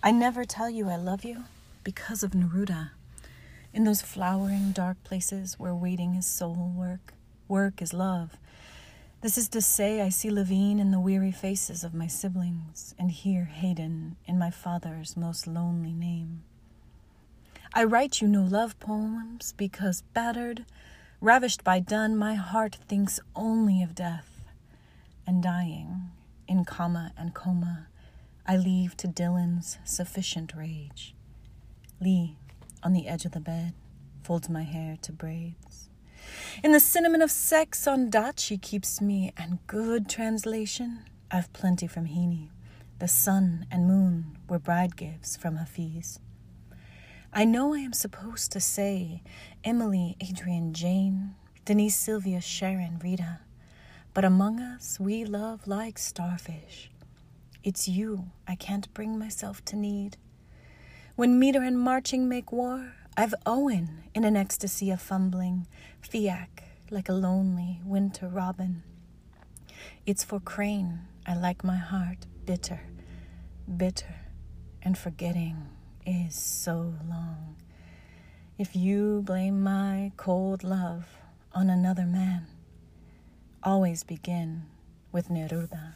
I never tell you I love you because of Neruda. In those flowering dark places where waiting is soul work, work is love. This is to say, I see Levine in the weary faces of my siblings and hear Hayden in my father's most lonely name. I write you no love poems because, battered, ravished by Donne, my heart thinks only of death and dying in comma and coma. I leave to Dylan's sufficient rage. Lee, on the edge of the bed, folds my hair to braids. In the cinnamon of sex on Dutch, he keeps me, and good translation, I've plenty from Heaney. The sun and moon were bride gifts from Hafiz. I know I am supposed to say Emily, Adrian, Jane, Denise, Sylvia, Sharon, Rita, but among us we love like starfish. It's you I can't bring myself to need. When meter and marching make war, I've Owen in an ecstasy of fumbling, fiac like a lonely winter robin. It's for Crane I like my heart bitter, bitter, and forgetting is so long. If you blame my cold love on another man, always begin with Neruda.